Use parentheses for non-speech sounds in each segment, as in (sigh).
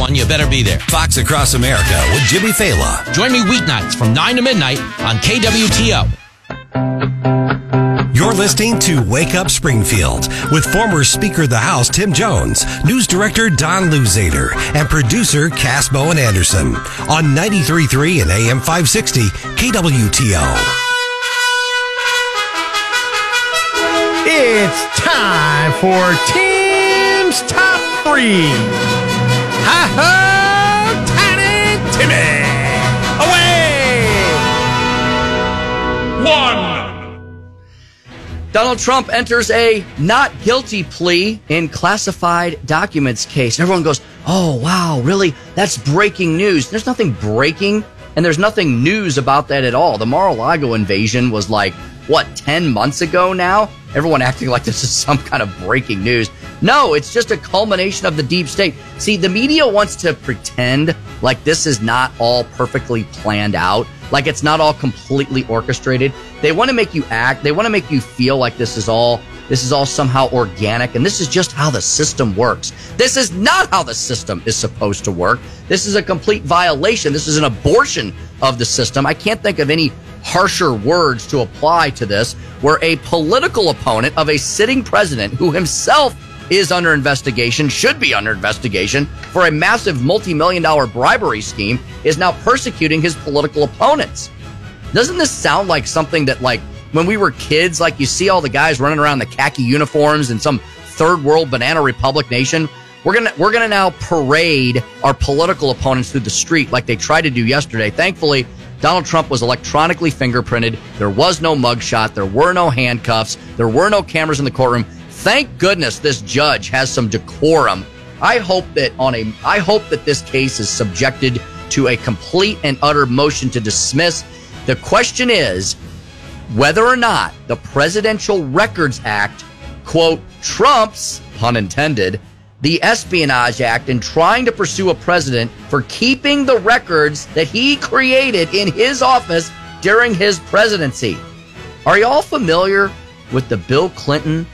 one, you better be there. Fox Across America with Jimmy Failla. Join me weeknights from 9 to midnight on KWTO. You're listening to Wake Up Springfield with former Speaker of the House Tim Jones, News Director Don Louzader, and producer Cass Bowen Anderson on 93.3 and AM 560 KWTO. It's time for Tim's Top 3. Ha ha! Tiny Timmy! Away! One. Donald Trump enters a not guilty plea in classified documents case. Everyone goes, oh, wow, really? That's breaking news. There's nothing breaking, and there's nothing news about that at all. The Mar a Lago invasion was like, what, 10 months ago now? Everyone acting like this is some kind of breaking news. No, it's just a culmination of the deep state. See, the media wants to pretend like this is not all perfectly planned out, like it's not all completely orchestrated. They want to make you act, they want to make you feel like this is all this is all somehow organic and this is just how the system works. This is not how the system is supposed to work. This is a complete violation. This is an abortion of the system. I can't think of any harsher words to apply to this, where a political opponent of a sitting president who himself is under investigation, should be under investigation for a massive multi million dollar bribery scheme, is now persecuting his political opponents. Doesn't this sound like something that, like, when we were kids, like you see all the guys running around the khaki uniforms in some third world banana republic nation? We're gonna we're gonna now parade our political opponents through the street like they tried to do yesterday. Thankfully, Donald Trump was electronically fingerprinted. There was no mugshot. There were no handcuffs. There were no cameras in the courtroom. Thank goodness this judge has some decorum. I hope that on a I hope that this case is subjected to a complete and utter motion to dismiss. The question is whether or not the Presidential Records Act quote trumps pun intended the Espionage Act and trying to pursue a president for keeping the records that he created in his office during his presidency. Are y'all familiar with the Bill Clinton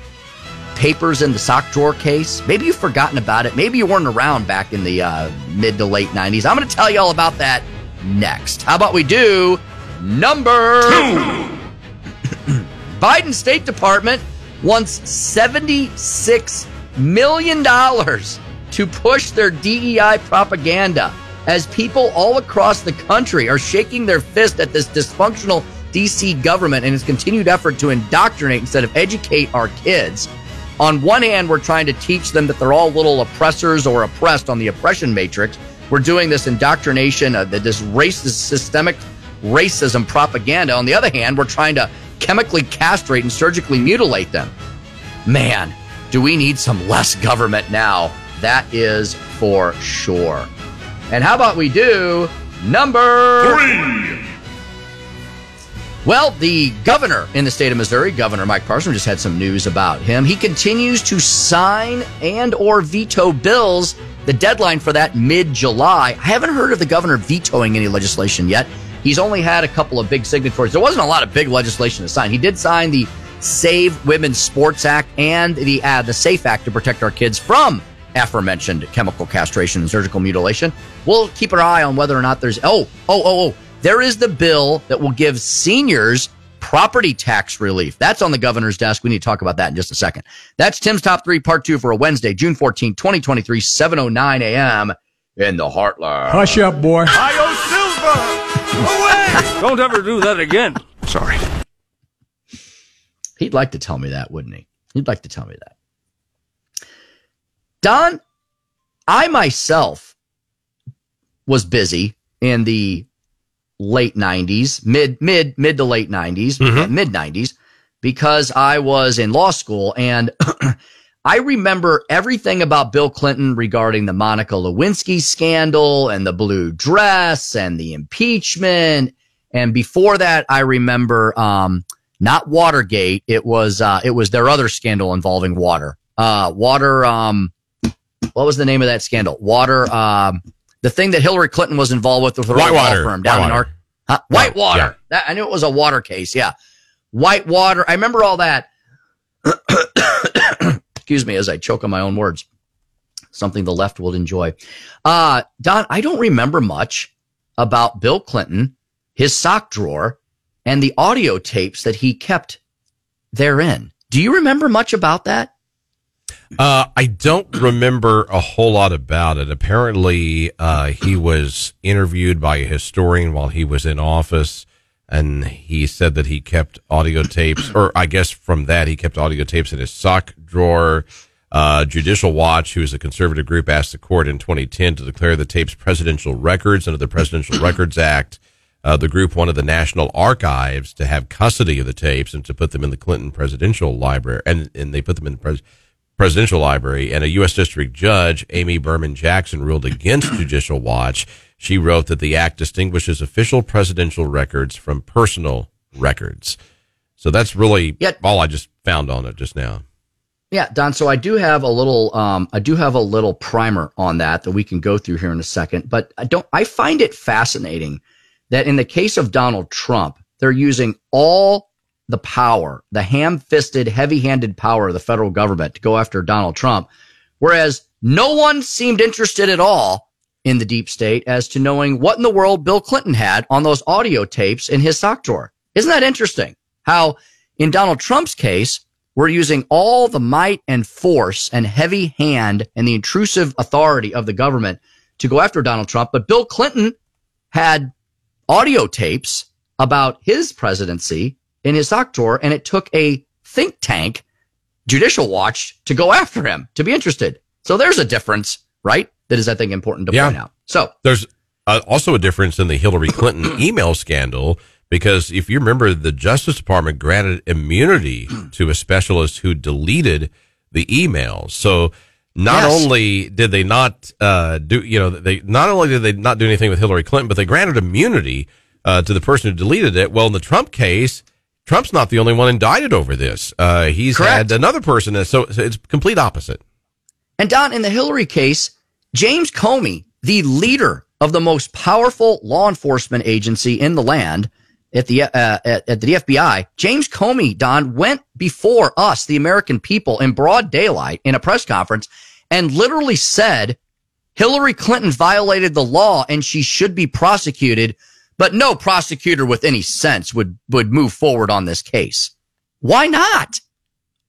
papers in the sock drawer case? Maybe you've forgotten about it. Maybe you weren't around back in the uh, mid to late 90s. I'm going to tell you all about that next. How about we do number two? (clears throat) Biden State Department wants 76 million dollars to push their DEI propaganda as people all across the country are shaking their fist at this dysfunctional DC government and its continued effort to indoctrinate instead of educate our kids. On one hand, we're trying to teach them that they're all little oppressors or oppressed on the oppression matrix. We're doing this indoctrination, this racist, systemic racism propaganda. On the other hand, we're trying to chemically castrate and surgically mutilate them. Man, do we need some less government now? That is for sure. And how about we do number three? Well, the governor in the state of Missouri, Governor Mike Parson, just had some news about him. He continues to sign and or veto bills. The deadline for that mid-July. I haven't heard of the governor vetoing any legislation yet. He's only had a couple of big signatories. There wasn't a lot of big legislation to sign. He did sign the Save Women's Sports Act and the uh, the Safe Act to protect our kids from aforementioned chemical castration and surgical mutilation. We'll keep our eye on whether or not there's oh oh oh oh there is the bill that will give seniors property tax relief. That's on the governor's desk. We need to talk about that in just a second. That's Tim's top three, part two for a Wednesday, June 14, 2023, 709 a.m. in the Heartland. Hush up, boy. Io Silver! Away! (laughs) Don't ever do that again. Sorry. He'd like to tell me that, wouldn't he? He'd like to tell me that. Don, I myself was busy in the late 90s, mid mid mid to late 90s, Mhm. mid 90s because I was in law school and (clears throat) I remember everything about Bill Clinton regarding the Monica Lewinsky scandal and the blue dress and the impeachment. And before that, I remember um, not Watergate. It was uh, it was their other scandal involving water. Uh, water. Um, what was the name of that scandal? Water. Um, the thing that Hillary Clinton was involved with with law Whitewater. firm down in Whitewater. Ar- huh? Whitewater. Yeah. That, I knew it was a water case. Yeah, Whitewater. I remember all that. (coughs) Excuse me as I choke on my own words. something the left will enjoy. Uh, Don, I don't remember much about Bill Clinton, his sock drawer, and the audio tapes that he kept therein. Do you remember much about that? Uh, I don't remember a whole lot about it. Apparently, uh, he was interviewed by a historian while he was in office, and he said that he kept audio tapes, or I guess from that, he kept audio tapes in his sock drawer. Uh, Judicial Watch, who is a conservative group, asked the court in 2010 to declare the tapes presidential records under the Presidential Records Act. Uh, the group wanted the National Archives to have custody of the tapes and to put them in the Clinton Presidential Library, and, and they put them in the pres- Presidential Library. And a U.S. District Judge, Amy Berman Jackson, ruled against (clears throat) Judicial Watch. She wrote that the act distinguishes official presidential records from personal records. So that's really Yet- all I just found on it just now. Yeah, Don. So I do have a little, um, I do have a little primer on that that we can go through here in a second. But I don't. I find it fascinating that in the case of Donald Trump, they're using all the power, the ham-fisted, heavy-handed power of the federal government to go after Donald Trump, whereas no one seemed interested at all in the deep state as to knowing what in the world Bill Clinton had on those audio tapes in his sock drawer. Isn't that interesting? How in Donald Trump's case, we're using all the might and force and heavy hand and the intrusive authority of the government to go after Donald Trump. But Bill Clinton had audio tapes about his presidency in his sock drawer, and it took a think tank, Judicial Watch, to go after him, to be interested. So there's a difference, right? That is, I think, important to Yeah. point out. So There's uh, also a difference in the Hillary Clinton (clears throat) email scandal because if you remember, the Justice Department granted immunity to a specialist who deleted the emails. So not Yes. only did they not uh, do, you know, they not only did they not do anything with Hillary Clinton, but they granted immunity uh, to the person who deleted it. Well, in the Trump case. Trump's not the only one indicted over this. Uh, he's Correct. had another person. So it's complete opposite. And Don, in the Hillary case, James Comey, the leader of the most powerful law enforcement agency in the land at the uh, at, at the FBI, James Comey, Don went before us, the American people, in broad daylight in a press conference, and literally said Hillary Clinton violated the law and she should be prosecuted. But no prosecutor with any sense would would move forward on this case. Why not?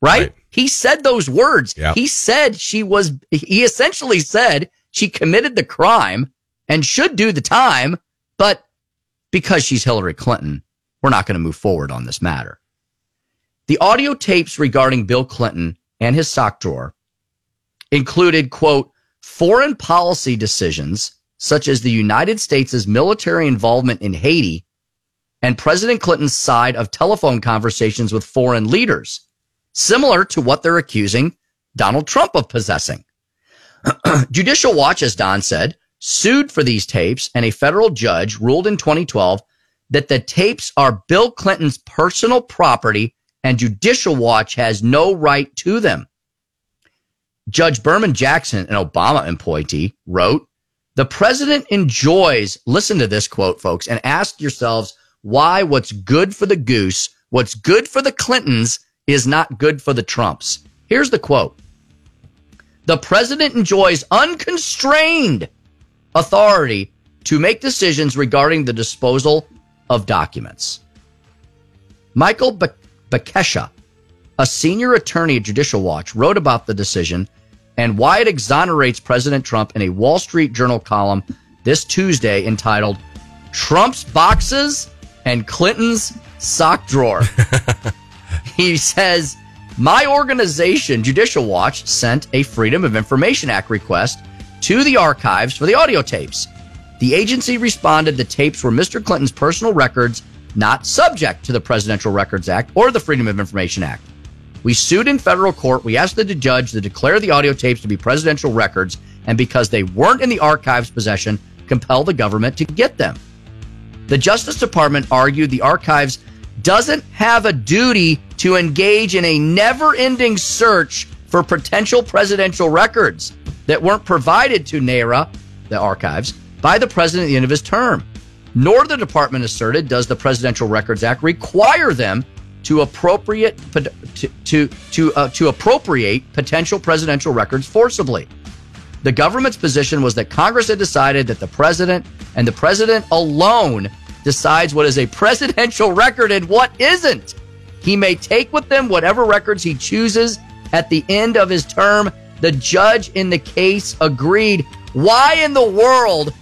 right? Right. He said those words. Yeah. He said she was, he essentially said she committed the crime and should do the time, but because she's Hillary Clinton, we're not going to move forward on this matter. The audio tapes regarding Bill Clinton and his sock drawer included, quote, foreign policy decisions such as the United States' military involvement in Haiti and President Clinton's side of telephone conversations with foreign leaders similar to what they're accusing Donald Trump of possessing. (clears throat) Judicial Watch, as Don said, sued for these tapes, and a federal judge ruled in 2012 that the tapes are Bill Clinton's personal property and Judicial Watch has no right to them. Judge Berman Jackson, an Obama appointee, wrote, The president enjoys, listen to this quote, folks, and ask yourselves why what's good for the goose, what's good for the Clintons, is not good for the Trumps. Here's the quote The president enjoys unconstrained authority to make decisions regarding the disposal of documents. Michael Be- a senior attorney at Judicial Watch, wrote about the decision and why it exonerates President Trump in a Wall Street Journal column this Tuesday entitled Trump's Boxes and Clinton's Sock Drawer. (laughs) he says, My organization, Judicial Watch, sent a Freedom of Information Act request to the archives for the audio tapes. The agency responded the tapes were Mr. Clinton's personal records, not subject to the Presidential Records Act or the Freedom of Information Act. We sued in federal court. We asked the judge to declare the audio tapes to be presidential records, and because they weren't in the archives' possession, compel the government to get them. The Justice Department argued the archives doesn't have a duty to engage in a never ending search for potential presidential records that weren't provided to NARA, the archives, by the president at the end of his term. Nor the department asserted does the Presidential Records Act require them to appropriate to to to, uh, to appropriate potential presidential records forcibly. The government's position was that Congress had decided that the president and the president alone decides what is a presidential record and what isn't. He may take with him whatever records he chooses at the end of his term. The judge in the case agreed. Why in the world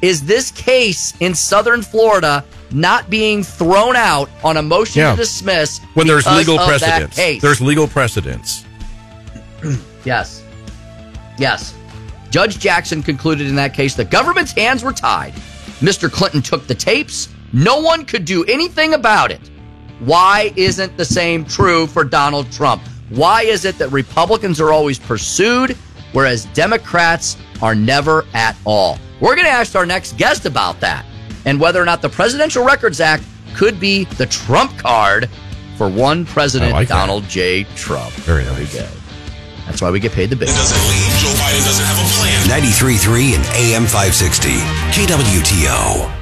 is this case in southern Florida not being thrown out on a motion Yeah. to dismiss When there's legal precedents. There's legal precedents. (clears throat) Yes. Yes. Judge Jackson concluded in that case the government's hands were tied. Mr. Clinton took the tapes. No one could do anything about it. Why isn't the same true for Donald Trump? Why is it that Republicans are always pursued, whereas Democrats are never at all? We're going to ask our next guest about that and whether or not the Presidential Records Act could be the Trump card for one President I like that. Donald J. Trump. Very nice. good. That's why we get paid the big. doesn't lead. Joe Biden doesn't have a plan. 93.3 and AM 560. KWTO.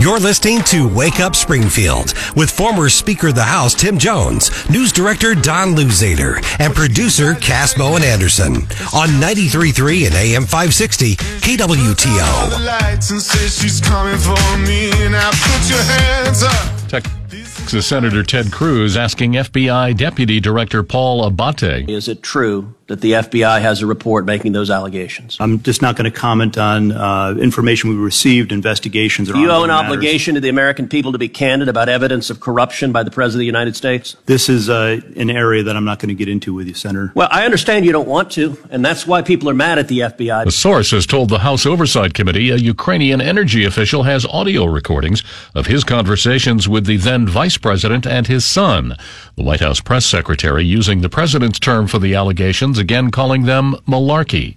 You're listening to Wake Up Springfield with former Speaker of the House Tim Jones, News Director Don Louzader, and producer Cass Bowen Anderson on 93.3 and AM 560 KWTO. the lights and say she's coming for me. Now put your hands up. Texas Senator Ted Cruz asking FBI Deputy Director Paul Abate Is it true that the FBI has a report making those allegations? I'm just not going to comment on uh, information we received, investigations. or Do you owe an matters. obligation to the American people to be candid about evidence of corruption by the President of the United States? This is uh, an area that I'm not going to get into with you, Senator. Well, I understand you don't want to, and that's why people are mad at the FBI. A source has told the House Oversight Committee a Ukrainian energy official has audio recordings of his conversations with the then vice president and his son. The White House press secretary using the president's term for the allegations, again calling them malarkey.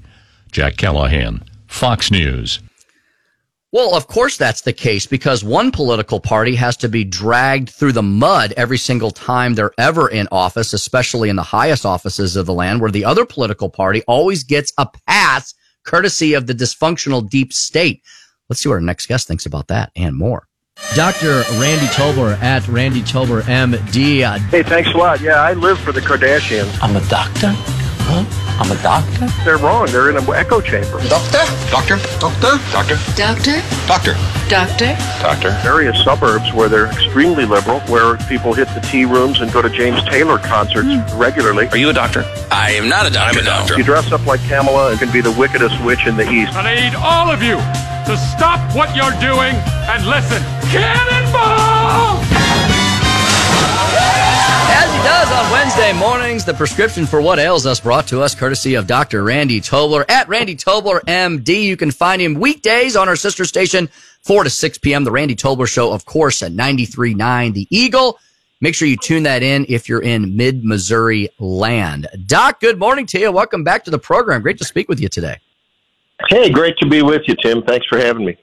Jack Callahan, Fox News. Well, of course that's the case because one political party has to be dragged through the mud every single time they're ever in office, especially in the highest offices of the land, where the other political party always gets a pass courtesy of the dysfunctional deep state. Let's see what our next guest thinks about that and more. Dr. Randy Tobler at Randy Tobler MD. Hey, thanks a lot. Yeah, I live for the Kardashians. I'm a doctor. Huh? I'm a doctor. They're wrong. They're in an echo chamber. Doctor? Doctor? Doctor? Doctor? Doctor? Doctor? Doctor? Doctor? Various suburbs where they're extremely liberal, where people hit the tea rooms and go to James Taylor concerts hmm. regularly. Are you a doctor? I am not a doctor. I'm a doctor. You dress up like Kamala and can be the wickedest witch in the East. And I need all of you to stop what you're doing and listen. Cannonball! Does on Wednesday mornings, the prescription for what ails us brought to us courtesy of Dr. Randy Tobler at Randy Tobler MD. You can find him weekdays on our sister station, 4 to 6 p.m. The Randy Tobler Show, of course, at 93.9 The Eagle. Make sure you tune that in if you're in mid Missouri land. Doc, good morning to you. Welcome back to the program. Great to speak with you today. Hey, great to be with you, Tim. Thanks for having me.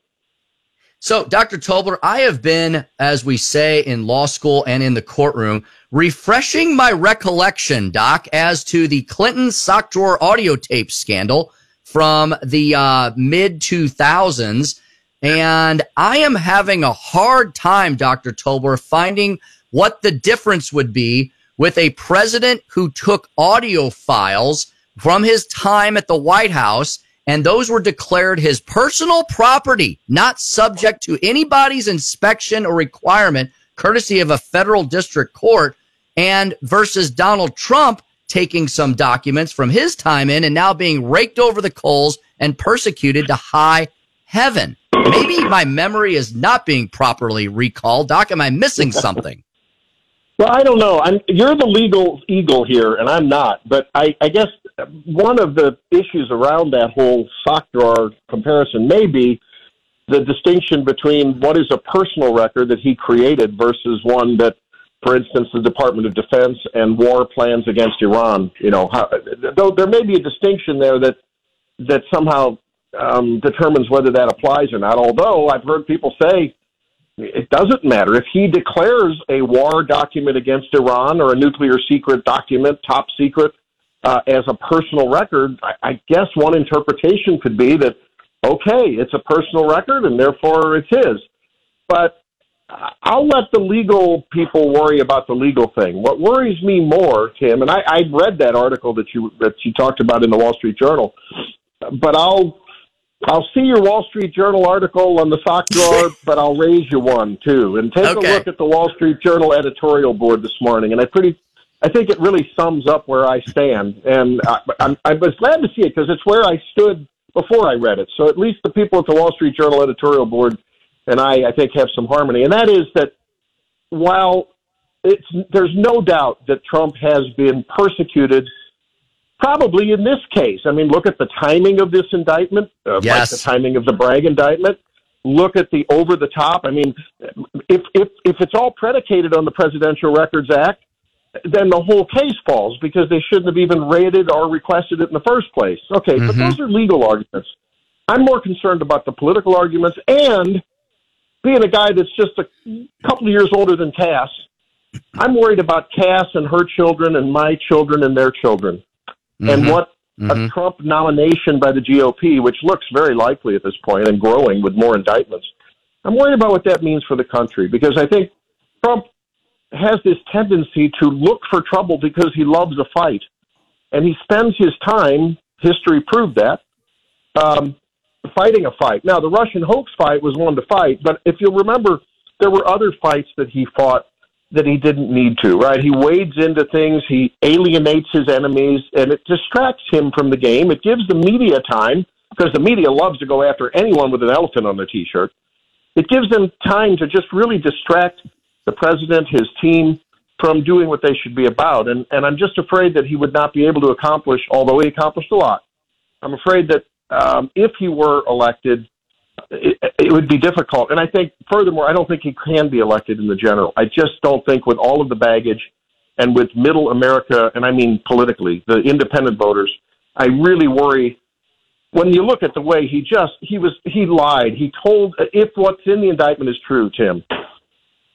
So, Dr. Tobler, I have been, as we say in law school and in the courtroom, refreshing my recollection, Doc, as to the Clinton sock drawer audio tape scandal from the uh, mid 2000s. And I am having a hard time, Dr. Tobler, finding what the difference would be with a president who took audio files from his time at the White House and those were declared his personal property, not subject to anybody's inspection or requirement, courtesy of a federal district court, and versus Donald Trump taking some documents from his time in and now being raked over the coals and persecuted to high heaven. Maybe my memory is not being properly recalled. Doc, am I missing something? (laughs) Well, I don't know. I'm, you're the legal eagle here, and I'm not. But I, I guess one of the issues around that whole sock drawer comparison may be the distinction between what is a personal record that he created versus one that, for instance, the Department of Defense and war plans against Iran. You know, how, though there may be a distinction there that that somehow um, determines whether that applies or not. Although I've heard people say it doesn't matter. If he declares a war document against Iran or a nuclear secret document, top secret, uh, as a personal record, I, I guess one interpretation could be that, okay, it's a personal record and therefore it's his. But I'll let the legal people worry about the legal thing. What worries me more, Tim, and I, I read that article that you that you talked about in the Wall Street Journal, but I'll I'll see your Wall Street Journal article on the sock drawer, (laughs) but I'll raise you one too, and take Okay. a look at the Wall Street Journal editorial board this morning. And I pretty, I think it really sums up where I stand, and I, I'm, I was glad to see it because it's where I stood before I read it. So at least the people at the Wall Street Journal editorial board and I, I think, have some harmony, and that is that while it's there's no doubt that Trump has been persecuted probably in this case. I mean, look at the timing of this indictment, uh, Yes. like the timing of the Bragg indictment. Look at the over the top. I mean, if if if it's all predicated on the Presidential Records Act, then the whole case falls because they shouldn't have even raided or requested it in the first place. Okay, but Mhm. those are legal arguments. I'm more concerned about the political arguments and being a guy that's just a couple of years older than Cass. I'm worried about Cass and her children and my children and their children and Mhm. what a Trump nomination by the GOP, which looks very likely at this point and growing with more indictments. I'm worried about what that means for the country because I think Trump has this tendency to look for trouble because he loves a fight. And he spends his time, history proved that, um, fighting a fight. Now, the Russian hoax fight was one to fight, but if you'll remember, there were other fights that he fought that he didn't need to, right? He wades into things, he alienates his enemies, and it distracts him from the game. It gives the media time, because the media loves to go after anyone with an elephant on their t shirt. It gives them time to just really distract the president, his team, from doing what they should be about. And, and I'm just afraid that he would not be able to accomplish, although he accomplished a lot. I'm afraid that um, if he were elected, it, it would be difficult. And I think, furthermore, I don't think he can be elected in the general. I just don't think, with all of the baggage and with middle America, and I mean politically, the independent voters, I really worry when you look at the way he just he was he lied. He told if what's in the indictment is true, Tim,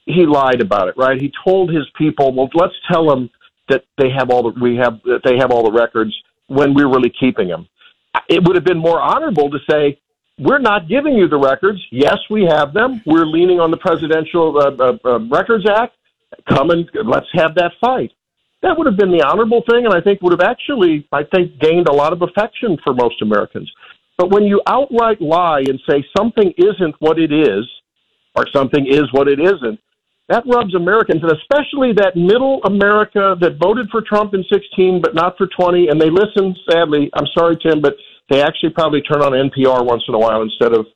he lied about it, right? He told his people, well, let's tell them that they have all the we have that they have all the records when we're really keeping them. It would have been more honorable to say, we're not giving you the records. Yes, we have them. We're leaning on the Presidential uh, uh, uh, Records Act. Come and let's have that fight. That would have been the honorable thing, and I think would have actually, I think, gained a lot of affection for most Americans. But when you outright lie and say something isn't what it is, or something is what it isn't, that rubs Americans, and especially that middle America that voted for Trump in 16 but not for 20, and they listen, sadly, I'm sorry, Tim, but they actually probably turn on NPR once in a while instead of,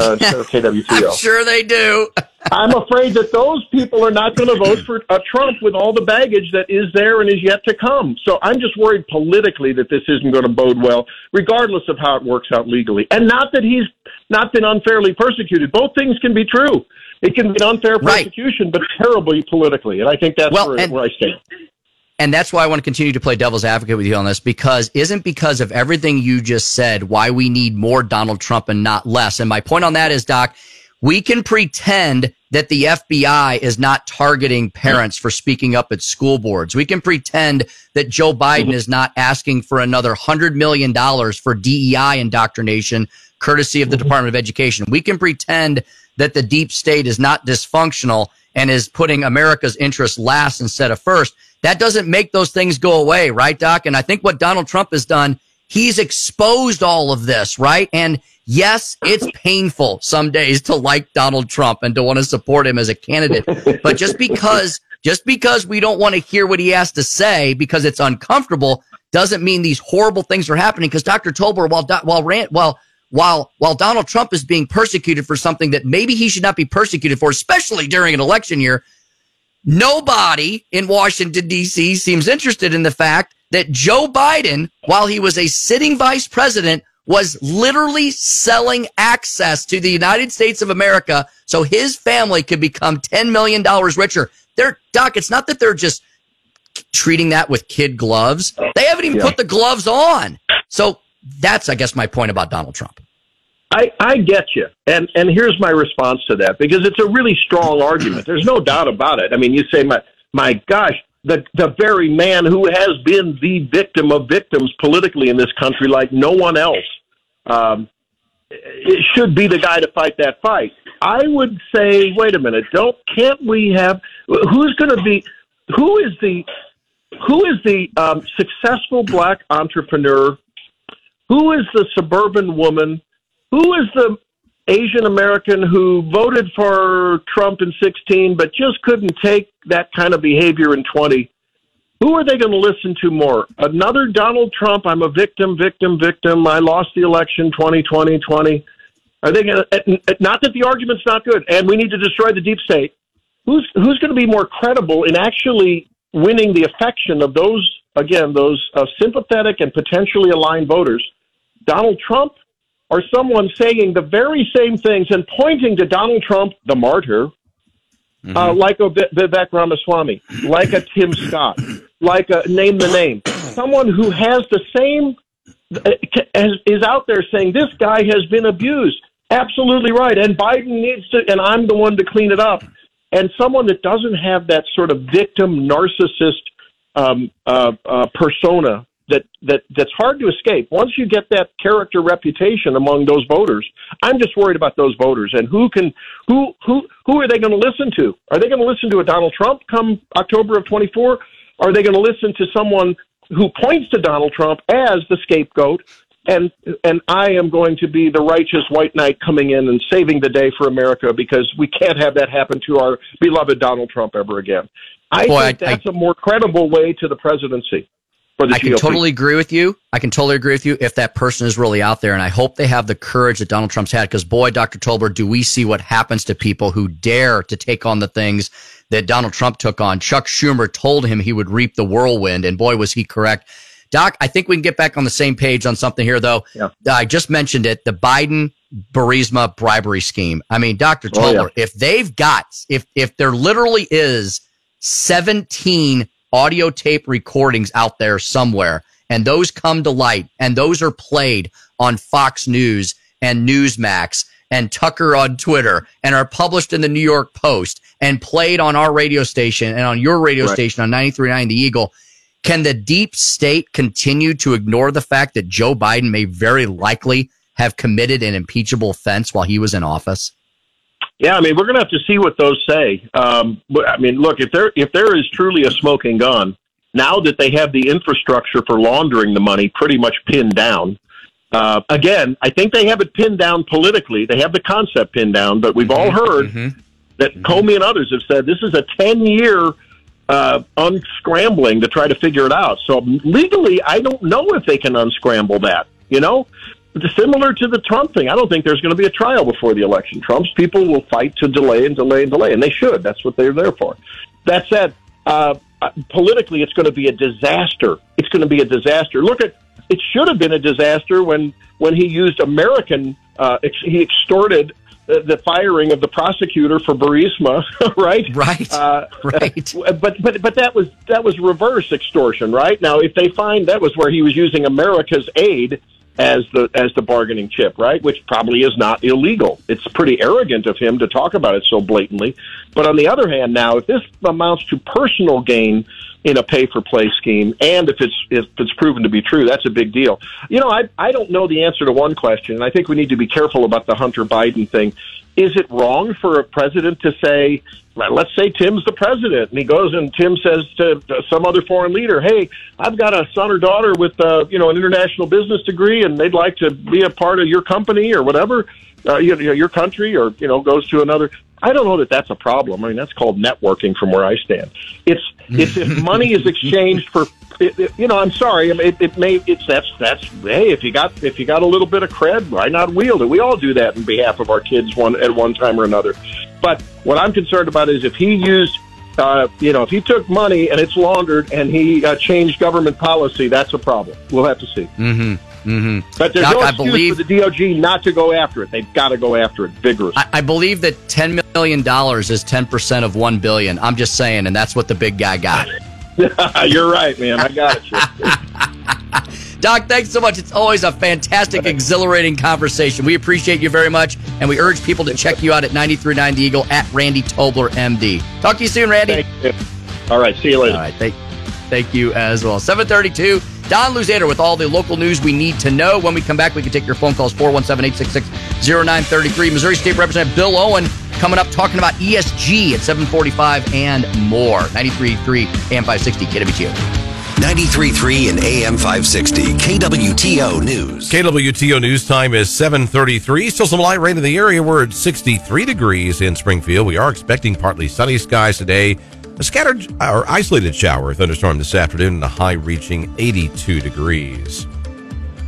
uh, instead of (laughs) KWTO. I'm sure they do. (laughs) I'm afraid that those people are not going to vote for uh, Trump with all the baggage that is there and is yet to come. So I'm just worried politically that this isn't going to bode well, regardless of how it works out legally. And not that he's not been unfairly persecuted. Both things can be true. It can be unfair persecution, but terribly politically. And I think that's Well, where, and- where I stand. And that's why I want to continue to play devil's advocate with you on this because isn't because of everything you just said why we need more Donald Trump and not less. And my point on that is, Doc, we can pretend that the FBI is not targeting parents for speaking up at school boards. We can pretend that Joe Biden is not asking for another hundred million dollars for DEI indoctrination, courtesy of the mm-hmm. Department of Education. We can pretend that the deep state is not dysfunctional and is putting America's interests last instead of first. That doesn't make those things go away, right, Doc? And I think what Donald Trump has done, he's exposed all of this, right? And yes, it's painful some days to like Donald Trump and to want to support him as a candidate. But just because, just because we don't want to hear what he has to say because it's uncomfortable doesn't mean these horrible things are happening. Because Dr. Tobler, while, while Rand, while, while, while Donald Trump is being persecuted for something that maybe he should not be persecuted for, especially during an election year, Nobody in Washington, D.C. seems interested in the fact that Joe Biden, while he was a sitting vice president, was literally selling access to the United States of America so his family could become $10 million richer. They're, Doc, it's not that they're just treating that with kid gloves. They haven't even Yeah. put the gloves on. So that's, I guess, my point about Donald Trump. I, I get you. And and here's my response to that because it's a really strong argument. There's no doubt about it. I mean, you say my my gosh, the the very man who has been the victim of victims politically in this country like no one else um, it should be the guy to fight that fight. I would say, wait a minute, don't can't we have who's going to be who is the who is the um, successful black entrepreneur? Who is the suburban woman? Who is the Asian American who voted for Trump in 16 but just couldn't take that kind of behavior in 20? Who are they going to listen to more? Another Donald Trump, I'm a victim, victim, victim. I lost the election 2020, 20. Are they going to, not that the argument's not good and we need to destroy the deep state. Who's, who's going to be more credible in actually winning the affection of those, again, those uh, sympathetic and potentially aligned voters? Donald Trump or someone saying the very same things and pointing to Donald Trump, the martyr, mm-hmm. uh, like a Vivek Ramaswamy, like a Tim Scott, like a name the name, someone who has the same uh, is out there saying this guy has been abused. Absolutely right, and Biden needs to, and I'm the one to clean it up. And someone that doesn't have that sort of victim narcissist um, uh, uh, persona that that that's hard to escape. Once you get that character reputation among those voters, I'm just worried about those voters and who can who who who are they going to listen to? Are they going to listen to a Donald Trump come October of 24? Are they going to listen to someone who points to Donald Trump as the scapegoat? And and I am going to be the righteous white knight coming in and saving the day for America because we can't have that happen to our beloved Donald Trump ever again. I Boy, think I, that's I, a more credible way to the presidency. I can totally agree with you. I can totally agree with you if that person is really out there. And I hope they have the courage that Donald Trump's had. Because, boy, Dr. Tolbert, do we see what happens to people who dare to take on the things that Donald Trump took on? Chuck Schumer told him he would reap the whirlwind. And, boy, was he correct. Doc, I think we can get back on the same page on something here, though. Yeah. I just mentioned it the Biden Burisma bribery scheme. I mean, Dr. Tobler, oh, yeah. if they've got, if, if there literally is 17 audio tape recordings out there somewhere and those come to light and those are played on Fox News and Newsmax and Tucker on Twitter and are published in the New York Post and played on our radio station and on your radio right. station on 93.9 The Eagle. Can the deep state continue to ignore the fact that Joe Biden may very likely have committed an impeachable offense while he was in office? Yeah, I mean, we're going to have to see what those say. Um, but I mean, look, if there if there is truly a smoking gun, now that they have the infrastructure for laundering the money pretty much pinned down, uh, again, I think they have it pinned down politically. They have the concept pinned down, but we've all Mm-hmm. heard that Comey and others have said this is a ten year uh, unscrambling to try to figure it out. So legally, I don't know if they can unscramble that. You know, similar to the Trump thing. I don't think there's going to be a trial before the election. Trump's people will fight to delay and delay and delay, and they should. That's what they're there for. That said, uh, politically, it's going to be a disaster. It's going to be a disaster. Look at it. Should have been a disaster when when he used American. Uh, ex- he extorted the, the firing of the prosecutor for Burisma, (laughs) right? Right. Uh, (laughs) right. But but but that was that was reverse extortion, right? Now, if they find that was where he was using America's aid as the as the bargaining chip, right? Which probably is not illegal. It's pretty arrogant of him to talk about it so blatantly. But on the other hand, now if this amounts to personal gain in a pay for play scheme, and if it's if it's proven to be true, that's a big deal. You know, I I don't know the answer to one question, and I think we need to be careful about the Hunter Biden thing. Is it wrong for a president to say, let's say Tim's the president, and he goes and Tim says to some other foreign leader, "Hey, I've got a son or daughter with uh, you know an international business degree, and they'd like to be a part of your company or whatever, uh, you know, your country, or you know, goes to another." I don't know that that's a problem. I mean, that's called networking from where I stand. It's it's if (laughs) money is exchanged for, it, it, you know, I'm sorry. I mean, it, it may it's that's that's hey, if you got if you got a little bit of cred, why not wield it? We all do that in behalf of our kids one at one time or another. But what I'm concerned about is if he used. Uh, you know, if he took money and it's laundered and he uh, changed government policy, that's a problem. We'll have to see. Mm-hmm. Mm-hmm. But there's Doc, no I excuse believe- for the DOJ not to go after it. They've got to go after it vigorously. I, I believe that ten million dollars is ten percent of one billion. I'm just saying, and that's what the big guy got. (laughs) You're right, man. I got it. (laughs) (laughs) Doc, thanks so much. It's always a fantastic, exhilarating conversation. We appreciate you very much, and we urge people to check you out at 93.9 The Eagle at Randy Tobler, MD. Talk to you soon, Randy. All right, see you later. All right, thank, thank you as well. 732 Don Louzader with all the local news we need to know. When we come back, we can take your phone calls 417 866 0933. Missouri State Representative Bill Owen coming up talking about ESG at 745 and more. 93.3 AM 560 KWTO. 93.3 and AM 560 KWTO News. KWTO News time is 733. Still some light rain in the area. We're at 63 degrees in Springfield. We are expecting partly sunny skies today. A scattered or isolated shower thunderstorm this afternoon and a high reaching 82 degrees.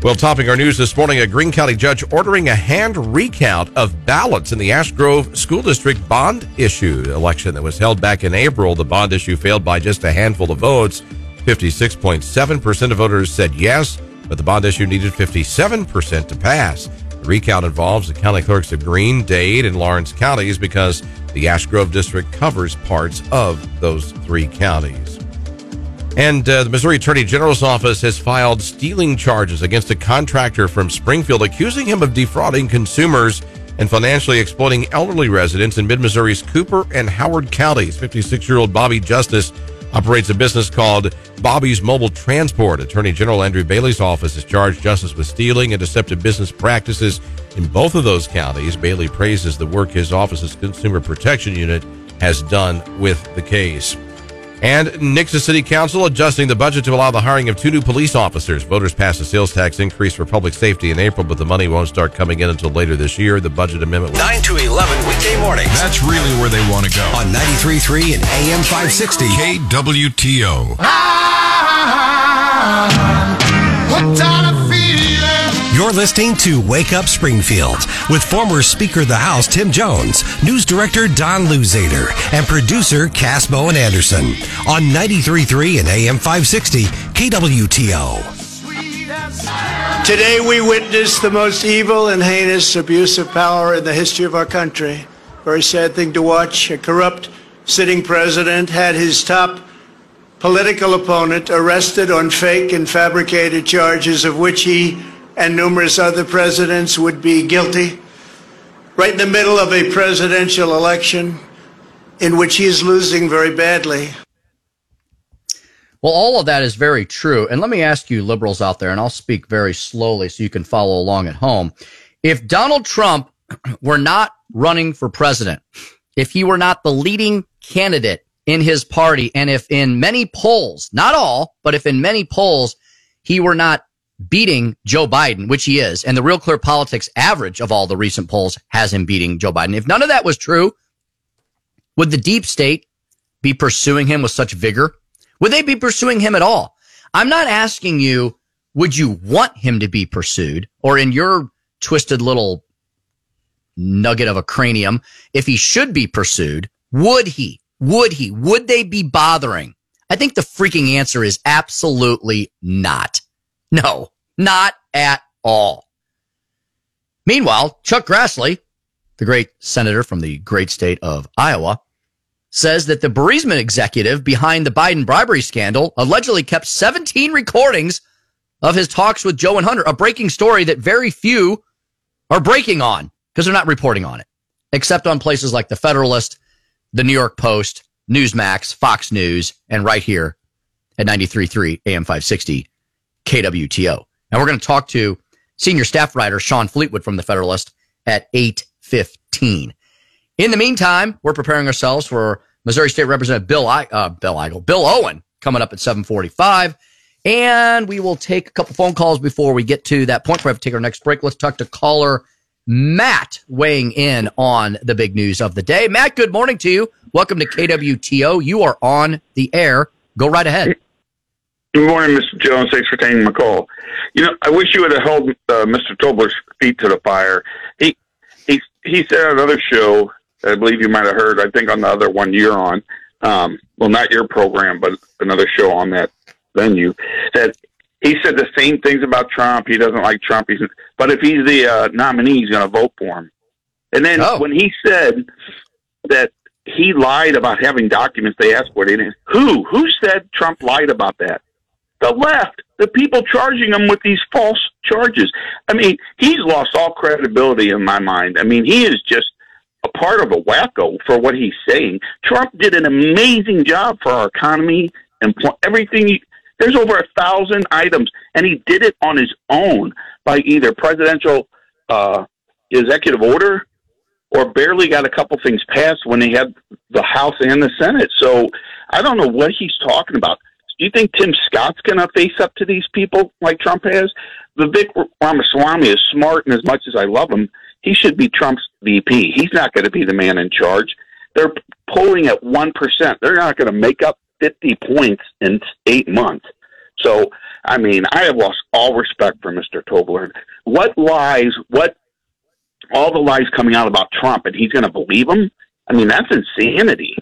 Well, topping our news this morning, a Greene County judge ordering a hand recount of ballots in the Ash Grove School District bond issue election that was held back in April. The bond issue failed by just a handful of votes. 56.7% of voters said yes, but the bond issue needed 57% to pass. The recount involves the county clerks of Greene, Dade, and Lawrence counties because the Ash Grove district covers parts of those three counties. And uh, the Missouri Attorney General's office has filed stealing charges against a contractor from Springfield, accusing him of defrauding consumers and financially exploiting elderly residents in mid Missouri's Cooper and Howard counties. 56 year old Bobby Justice operates a business called Bobby's Mobile Transport. Attorney General Andrew Bailey's office has charged Justice with stealing and deceptive business practices in both of those counties. Bailey praises the work his office's Consumer Protection Unit has done with the case. And Nixa City Council adjusting the budget to allow the hiring of two new police officers. Voters passed a sales tax increase for public safety in April, but the money won't start coming in until later this year. The budget amendment was 9 to 11 weekday mornings. That's really where they want to go. On 93.3 and AM 560 KWTO. Ah, You're listening to Wake Up Springfield with former Speaker of the House Tim Jones, News Director Don Louzader, and producer Cass Bowen Anderson on 93.3 and AM 560 KWTO. Today we witness the most evil and heinous abuse of power in the history of our country. Very sad thing to watch. A corrupt sitting president had his top political opponent arrested on fake and fabricated charges of which he and numerous other presidents would be guilty. Right in the middle of a presidential election in which he is losing very badly. Well, all of that is very true. And let me ask you, liberals out there, and I'll speak very slowly so you can follow along at home. If Donald Trump (clears throat) were not running for president, if he were not the leading candidate in his party, and if in many polls, not all, but if in many polls, he were not beating Joe Biden, which he is, and the Real Clear Politics average of all the recent polls has him beating Joe Biden. If none of that was true, would the deep state be pursuing him with such vigor? Would they be pursuing him at all? I'm not asking you, would you want him to be pursued or in your twisted little nugget of a cranium, if he should be pursued, would he? Would he? Would they be bothering? I think the freaking answer is absolutely not. No, not at all. Meanwhile, Chuck Grassley, the great senator from the great state of Iowa, says that the Burisma executive behind the Biden bribery scandal allegedly kept 17 recordings of his talks with Joe and Hunter, a breaking story that very few are breaking on because they're not reporting on it, except on places like the Federalist, the New York Post, Newsmax, Fox News, and right here at 93.3 AM 560 KWTO. And we're going to talk to senior staff writer Shawn Fleetwood from the Federalist at 8:15. In the meantime, we're preparing ourselves for Missouri State Representative Bill I, uh, Bill Eigel, Bill Owen coming up at 7:45, and we will take a couple phone calls before we get to that point. We have to take our next break. Let's talk to caller Matt weighing in on the big news of the day. Matt, good morning to you. Welcome to KWTO. You are on the air. Go right ahead. Good morning, Mr. Jones. Thanks for taking my call. You know, I wish you would have held uh, Mr. Tobler's feet to the fire. He he he said on another show, I believe you might have heard. I think on the other one you're on, um, well, not your program, but another show on that venue, that he said the same things about Trump. He doesn't like Trump. He's, but if he's the uh, nominee, he's going to vote for him. And then Oh. when he said that he lied about having documents they asked for, they didn't. Who? Who said Trump lied about that? The left, the people charging him with these false charges. I mean, he's lost all credibility in my mind. I mean, he is just a part of a wacko for what he's saying. Trump did an amazing job for our economy and everything. There's over a thousand items, and he did it on his own by either presidential uh, executive order or barely got a couple things passed when he had the House and the Senate. So I don't know what he's talking about. Do you think Tim Scott's going to face up to these people like Trump has? Vivek Ramaswamy is smart, and as much as I love him, he should be Trump's VP. He's not going to be the man in charge. They're polling at 1%. They're not going to make up 50 points in eight months. So, I mean, I have lost all respect for Mr. Tobler. What lies, what, all the lies coming out about Trump, and he's going to believe them? I mean, that's insanity.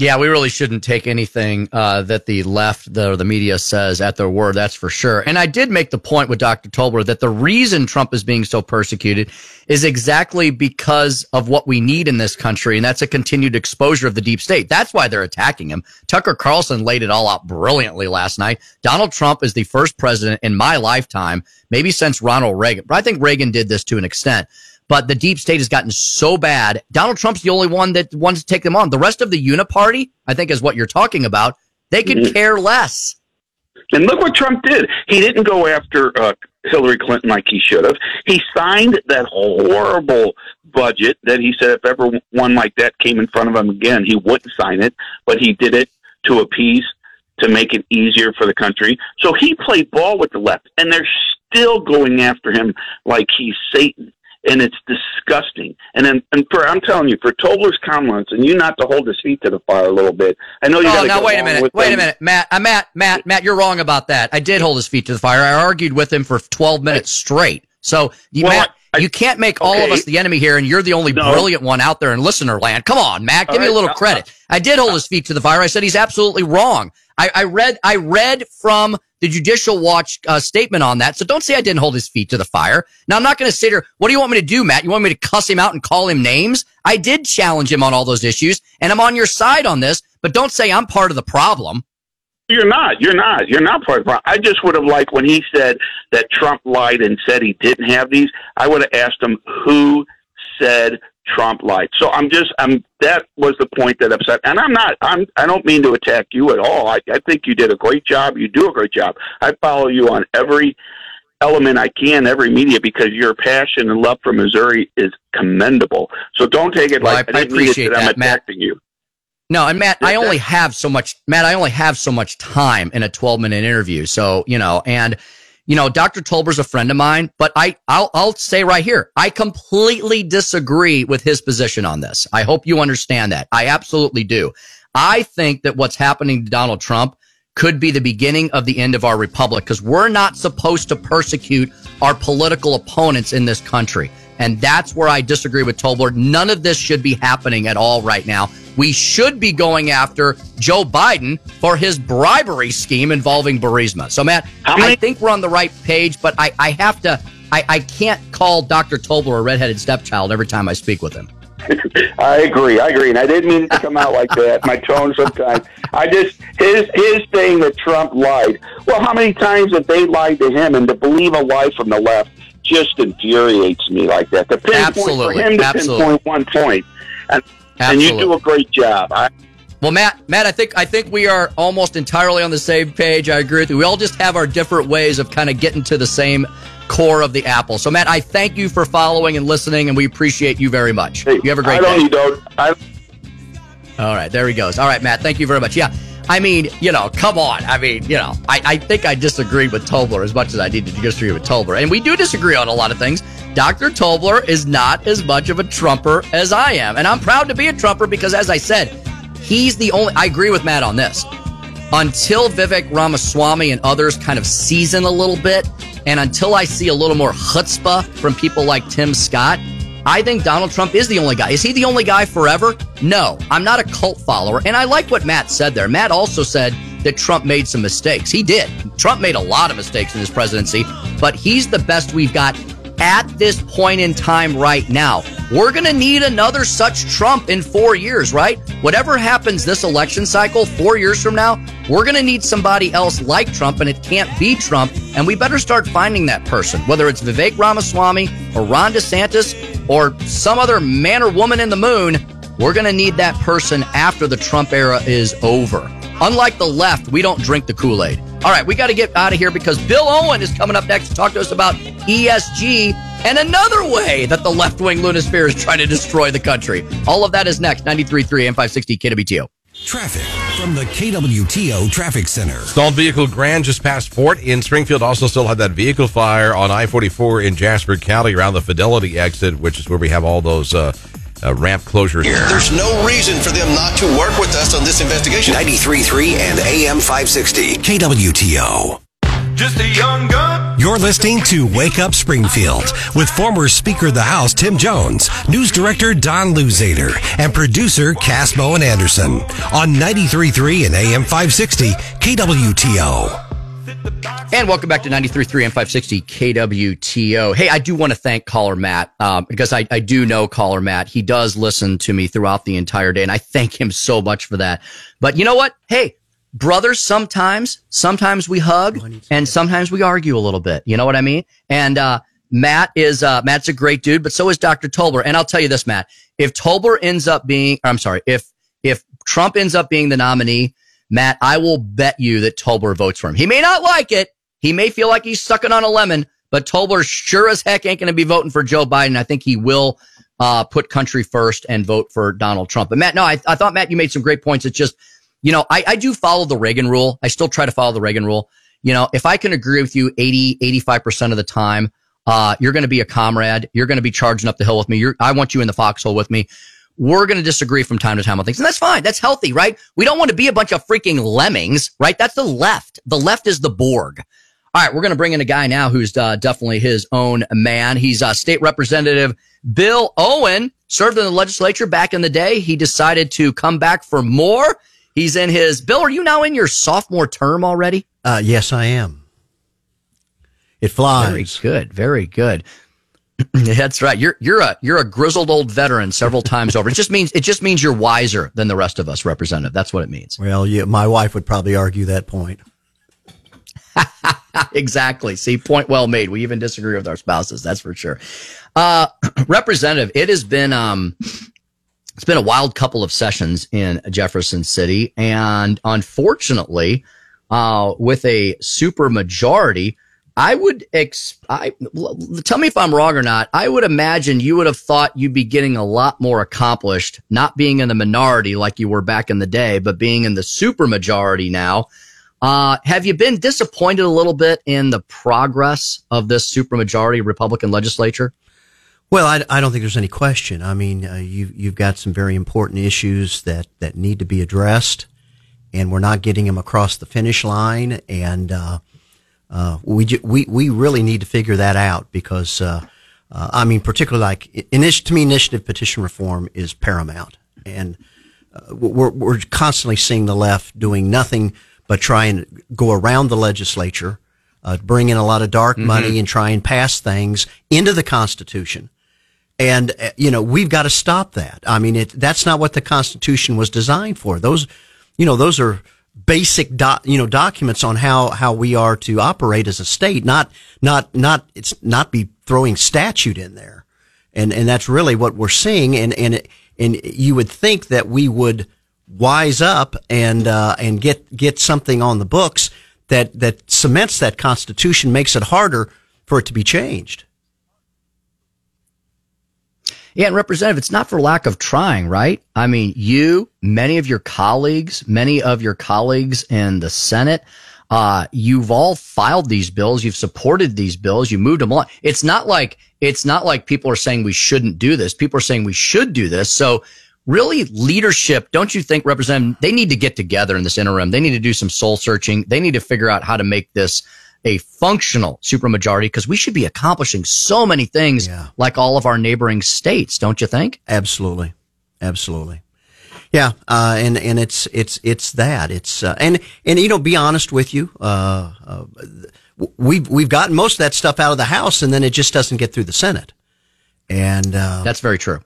Yeah, we really shouldn't take anything uh, that the left the, or the media says at their word. That's for sure. And I did make the point with Dr. Tobler that the reason Trump is being so persecuted is exactly because of what we need in this country, and that's a continued exposure of the deep state. That's why they're attacking him. Tucker Carlson laid it all out brilliantly last night. Donald Trump is the first president in my lifetime, maybe since Ronald Reagan, but I think Reagan did this to an extent but the deep state has gotten so bad. Donald Trump's the only one that wants to take them on. The rest of the uniparty, I think, is what you're talking about. They could mm-hmm. care less. And look what Trump did. He didn't go after uh, Hillary Clinton like he should have. He signed that horrible budget that he said if ever one like that came in front of him again, he wouldn't sign it. But he did it to appease, to make it easier for the country. So he played ball with the left, and they're still going after him like he's Satan and it's disgusting. And then, and for I'm telling you, for Tobler's comments, and you not to hold his feet to the fire a little bit. I know you. Oh, now wait a minute, wait them. a minute, Matt, uh, Matt, Matt, Matt, you're wrong about that. I did hold his feet to the fire. I argued with him for 12 minutes straight. So, you, well, Matt, I, you can't make all of us the enemy here, and you're the only no. brilliant one out there in listener land. Come on, Matt, give all me a little right. credit. I did hold his feet to the fire. I said he's absolutely wrong. I, I read, I read from the Judicial Watch uh, statement on that. So don't say I didn't hold his feet to the fire. Now I'm not going to sit here. What do you want me to do, Matt? You want me to cuss him out and call him names? I did challenge him on all those issues, and I'm on your side on this. But don't say I'm part of the problem. You're not. You're not. You're not part of the problem. I just would have liked when he said that Trump lied and said he didn't have these. I would have asked him who said Trump lied. So I'm just I'm that was the point that upset. And I'm not I'm I don't mean to attack you at all. I, I think you did a great job. You do a great job. I follow you on every element I can, every media, because your passion and love for Missouri is commendable. So don't take it well, like I, I appreciate that, I'm attacking Matt. you. No, and Matt, I only have so much, Matt, I only have so much time in a 12 minute interview. So, you know, and you know, Dr. Tobler's a friend of mine, but I, I'll, I'll say right here, I completely disagree with his position on this. I hope you understand that. I absolutely do. I think that what's happening to Donald Trump could be the beginning of the end of our republic because we're not supposed to persecute our political opponents in this country. And that's where I disagree with Tobler. None of this should be happening at all right now we should be going after Joe Biden for his bribery scheme involving Burisma. So, Matt, I think we're on the right page, but I, I have to, I, I can't call Dr. Tobler a redheaded stepchild every time I speak with him. (laughs) I agree. I agree, and I didn't mean to come out like that. My tone sometimes. I just his his thing that Trump lied. Well, how many times have they lied to him? And to believe a lie from the left just infuriates me like that. The pinpoint Absolutely. for him to Absolutely. pinpoint one point, and and you do a great job. I, well, Matt, Matt, I think I think we are almost entirely on the same page. I agree with you. We all just have our different ways of kind of getting to the same core of the apple. So, Matt, I thank you for following and listening, and we appreciate you very much. Hey, you have a great I day. You don't. I... All right, there he goes. All right, Matt, thank you very much. Yeah. I mean, you know, come on. I mean, you know, I, I think I disagreed with Tobler as much as I needed to disagree with Tobler. And we do disagree on a lot of things. Dr. Tobler is not as much of a Trumper as I am. And I'm proud to be a Trumper because, as I said, he's the only, I agree with Matt on this. Until Vivek Ramaswamy and others kind of season a little bit, and until I see a little more chutzpah from people like Tim Scott, I think Donald Trump is the only guy. Is he the only guy forever? No, I'm not a cult follower. And I like what Matt said there. Matt also said that Trump made some mistakes. He did. Trump made a lot of mistakes in his presidency, but he's the best we've got at this point in time right now. We're going to need another such Trump in four years, right? Whatever happens this election cycle, four years from now, we're going to need somebody else like Trump, and it can't be Trump. And we better start finding that person, whether it's Vivek Ramaswamy or Ron DeSantis or some other man or woman in the moon. We're going to need that person after the Trump era is over. Unlike the left, we don't drink the Kool Aid. All right, we got to get out of here because Bill Owen is coming up next to talk to us about ESG and another way that the left wing lunosphere is trying to destroy the country. All of that is next. 93.3 and 560 KWTO. Traffic from the KWTO Traffic Center. Stalled vehicle Grand just past Fort in Springfield. Also, still had that vehicle fire on I 44 in Jasper County around the Fidelity exit, which is where we have all those uh, uh, ramp closures. Here. There's no reason for them not to work with us on this investigation. 93.3 and AM 560 KWTO. Just a young gun. You're listening to Wake Up Springfield with former Speaker of the House Tim Jones, News Director Don Louzader, and producer Cass Bowen Anderson on 93.3 and AM 560 KWTO. And welcome back to 93.3 and 560 KWTO. Hey, I do want to thank caller Matt, um, because I, I do know caller Matt. He does listen to me throughout the entire day, and I thank him so much for that. But you know what? Hey, brothers, sometimes, sometimes we hug and sometimes we argue a little bit. You know what I mean? And, uh, Matt is, uh, Matt's a great dude, but so is Dr. Tobler. And I'll tell you this, Matt, if Tobler ends up being, I'm sorry, if, if Trump ends up being the nominee, Matt, I will bet you that Tobler votes for him. He may not like it. He may feel like he's sucking on a lemon, but Tobler sure as heck ain't going to be voting for Joe Biden. I think he will, uh, put country first and vote for Donald Trump. But Matt, no, I, I thought Matt, you made some great points. It's just, you know, I, I do follow the Reagan rule. I still try to follow the Reagan rule. You know, if I can agree with you 80, 85% of the time, uh, you're going to be a comrade. You're going to be charging up the hill with me. You're, I want you in the foxhole with me. We're going to disagree from time to time on things. And that's fine. That's healthy, right? We don't want to be a bunch of freaking lemmings, right? That's the left. The left is the Borg. All right. We're going to bring in a guy now who's uh, definitely his own man. He's uh, state representative Bill Owen served in the legislature back in the day. He decided to come back for more. He's in his Bill. Are you now in your sophomore term already? Uh, yes, I am. It flies. Very good. Very good. (clears throat) That's right. You're you're a you're a grizzled old veteran several times over. It just means it just means you're wiser than the rest of us, Representative. That's what it means. Well, yeah, my wife would probably argue that point. (laughs) exactly. See, point well made. We even disagree with our spouses. That's for sure. Uh, (clears throat) Representative, it has been um, it's been a wild couple of sessions in Jefferson City, and unfortunately, uh, with a super majority, I would ex- I tell me if I'm wrong or not. I would imagine you would have thought you'd be getting a lot more accomplished, not being in the minority like you were back in the day, but being in the super majority now. Uh, have you been disappointed a little bit in the progress of this supermajority Republican legislature? Well, I, I, don't think there's any question. I mean, uh, you, you've got some very important issues that, that need to be addressed, and we're not getting them across the finish line. And uh, uh, we, we we really need to figure that out because, uh, uh, I mean, particularly like initi- to me, initiative petition reform is paramount, and uh, we're we're constantly seeing the left doing nothing but try and go around the legislature, bring in a lot of dark mm-hmm. money, and try and pass things into the Constitution and, uh, you know, we've got to stop that. I mean, it, that's not what the Constitution was designed for. Those, you know, those are basic, doc, you know, documents on how, how we are to operate as a state, not, not, not, it's not be throwing statute in there. And, and that's really what we're seeing. And, and, and you would think that we would wise up and, uh, and get, get something on the books that, that cements that Constitution, makes it harder for it to be changed. Yeah, and Representative, it's not for lack of trying, right? I mean, you, many of your colleagues, many of your colleagues in the Senate, uh, you've all filed these bills. You've supported these bills. You moved them along. It's not like, it's not like people are saying we shouldn't do this. People are saying we should do this. So really leadership, don't you think, Representative, they need to get together in this interim. They need to do some soul searching. They need to figure out how to make this a functional supermajority because we should be accomplishing so many things yeah. like all of our neighboring states, don't you think? Absolutely. Absolutely. Yeah, uh, and and it's it's it's that it's uh, and and you know be honest with you, uh, uh we've we've gotten most of that stuff out of the House, and then it just doesn't get through the Senate, and uh, that's very true.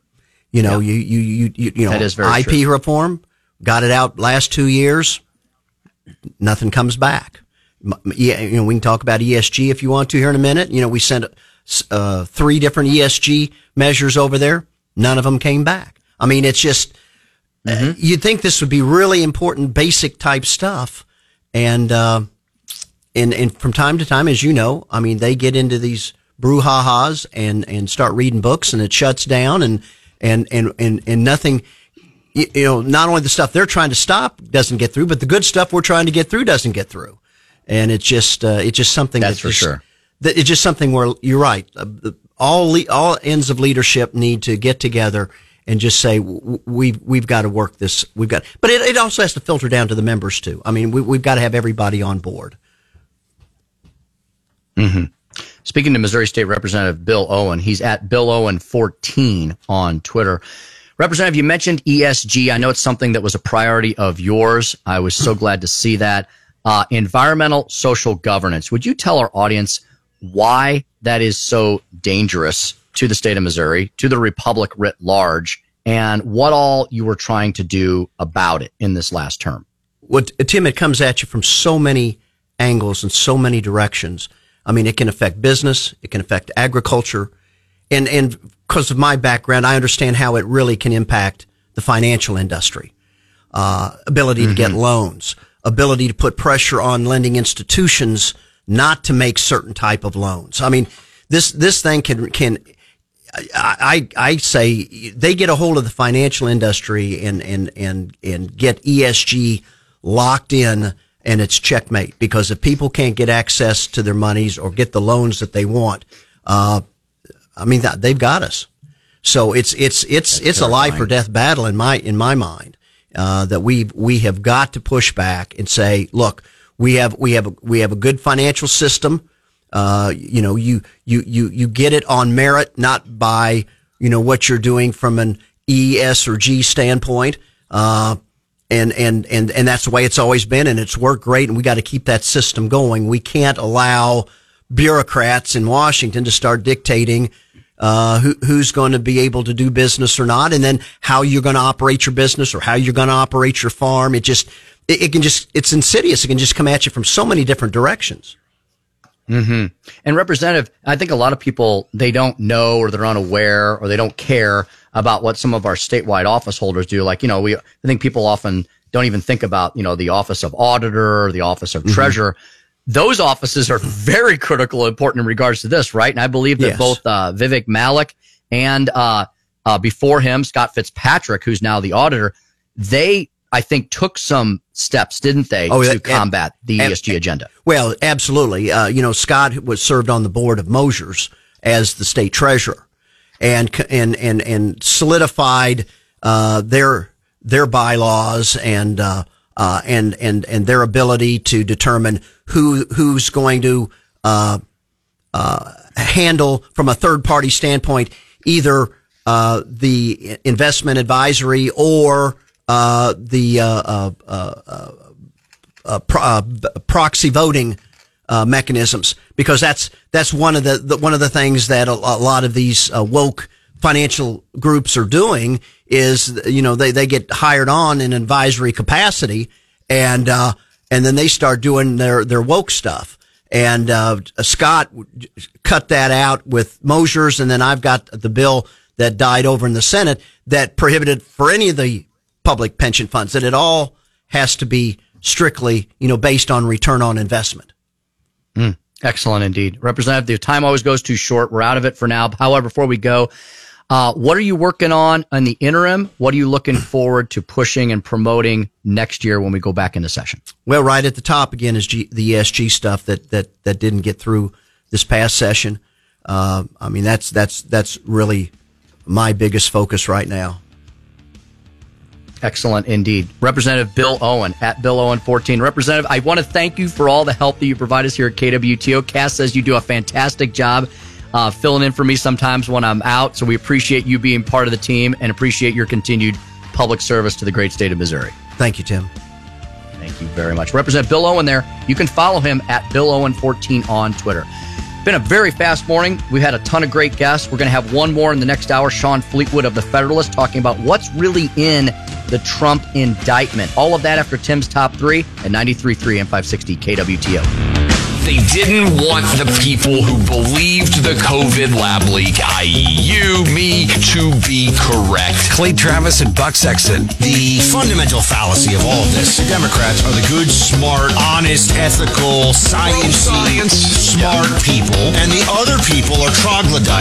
You know, yeah. you, you you you you know, that is very IP true. reform got it out last two years, nothing comes back yeah, you know, we can talk about ESG if you want to here in a minute. You know, we sent uh, three different ESG measures over there. None of them came back. I mean, it's just uh, you'd think this would be really important, basic type stuff, and uh, and and from time to time, as you know, I mean, they get into these brouhahas and and start reading books, and it shuts down, and and and and and nothing. You know, not only the stuff they're trying to stop doesn't get through, but the good stuff we're trying to get through doesn't get through, and it's just uh, it's just something That's that for just- sure. That it's just something where you're right. Uh, the- all le- all ends of leadership need to get together and just say we've we've got to work this. We've got, but it, it also has to filter down to the members too. I mean, we, we've got to have everybody on board. hmm Speaking to Missouri State Representative Bill Owen, he's at Bill Owen 14 on Twitter. Representative, you mentioned ESG. I know it's something that was a priority of yours. I was so glad to see that. Uh, environmental social governance. Would you tell our audience why that is so dangerous to the state of Missouri, to the republic writ large, and what all you were trying to do about it in this last term? What Tim, it comes at you from so many angles and so many directions. I mean, it can affect business, it can affect agriculture, and and because of my background, I understand how it really can impact the financial industry. Uh, ability to get loans, ability to put pressure on lending institutions not to make certain type of loans. I mean, this this thing can can I, I say they get a hold of the financial industry and and and and get ESG locked in and it's checkmate because if people can't get access to their monies or get the loans that they want, uh, I mean that, they've got us. So it's it's it's it's a life or death battle in my in my mind uh, that we we have got to push back and say, look, we have we have a, we have a good financial system. Uh, you know, you you you you get it on merit, not by you know what you're doing from an E, S, or G standpoint. Uh, and and and and that's the way it's always been, and it's worked great. And we got to keep that system going. We can't allow bureaucrats in Washington to start dictating uh, who, who's going to be able to do business or not, and then how you're going to operate your business or how you're going to operate your farm. It just it, it can just it's insidious. It can just come at you from so many different directions. hmm And representative, I think a lot of people they don't know or they're unaware or they don't care about what some of our statewide office holders do. Like you know, we I think people often don't even think about you know the office of auditor or the office of Mhm. treasurer. Those offices are very critical and important in regards to this, right? And I believe that Yes. both uh, Vivek Malik and uh, uh, before him Scott Fitzpatrick, who's now the auditor, they I think took some steps, didn't they, Oh, to that- combat the ESG agenda? Well, absolutely. Uh, you know, Scott was served on the board of Mosers as the state treasurer, and and and and solidified uh, their their bylaws and uh, and and and their ability to determine who who's going to uh, uh, handle from a third party standpoint either uh, the investment advisory or uh, the uh, pro- proxy voting mechanisms. Because that's that's one of the, the one of the things that a, a lot of these woke financial groups are doing is you know they, they get hired on in advisory capacity and uh, and then they start doing their their woke stuff and uh, Scott cut that out with Mosers and then I've got the bill that died over in the Senate that prohibited for any of the public pension funds that it all has to be strictly, you know, based on return on investment. Mm, excellent indeed. Representative, the time always goes too short. We're out of it for now. However, before we go, uh, what are you working on in the interim? What are you looking forward to pushing and promoting next year when we go back into session? Well, right at the top again is G, the ESG stuff that, that, that didn't get through this past session. Uh, I mean, that's, that's, that's really my biggest focus right now. Excellent indeed. Representative Bill Owen at Bill Owen 14. Representative, I want to thank you for all the help that you provide us here at KWTO. Cass says you do a fantastic job uh, filling in for me sometimes when I'm out. So we appreciate you being part of the team and appreciate your continued public service to the great state of Missouri. Thank you, Tim. Thank you very much. Represent Bill Owen there. You can follow him at Bill Owen 14 on Twitter. Been a very fast morning. We've had a ton of great guests. We're going to have one more in the next hour. Shawn Fleetwood of the Federalist talking about what's really in the Trump indictment. All of that after Tim's top three at 93.3 and 560 KWTO. They didn't want the people who believed the COVID lab leak, i.e., you, me, to be correct. Clay Travis and Buck Sexton. The fundamental fallacy of all of this, the Democrats are the good, smart, honest, ethical, science, smart people, and the other people are troglodytes.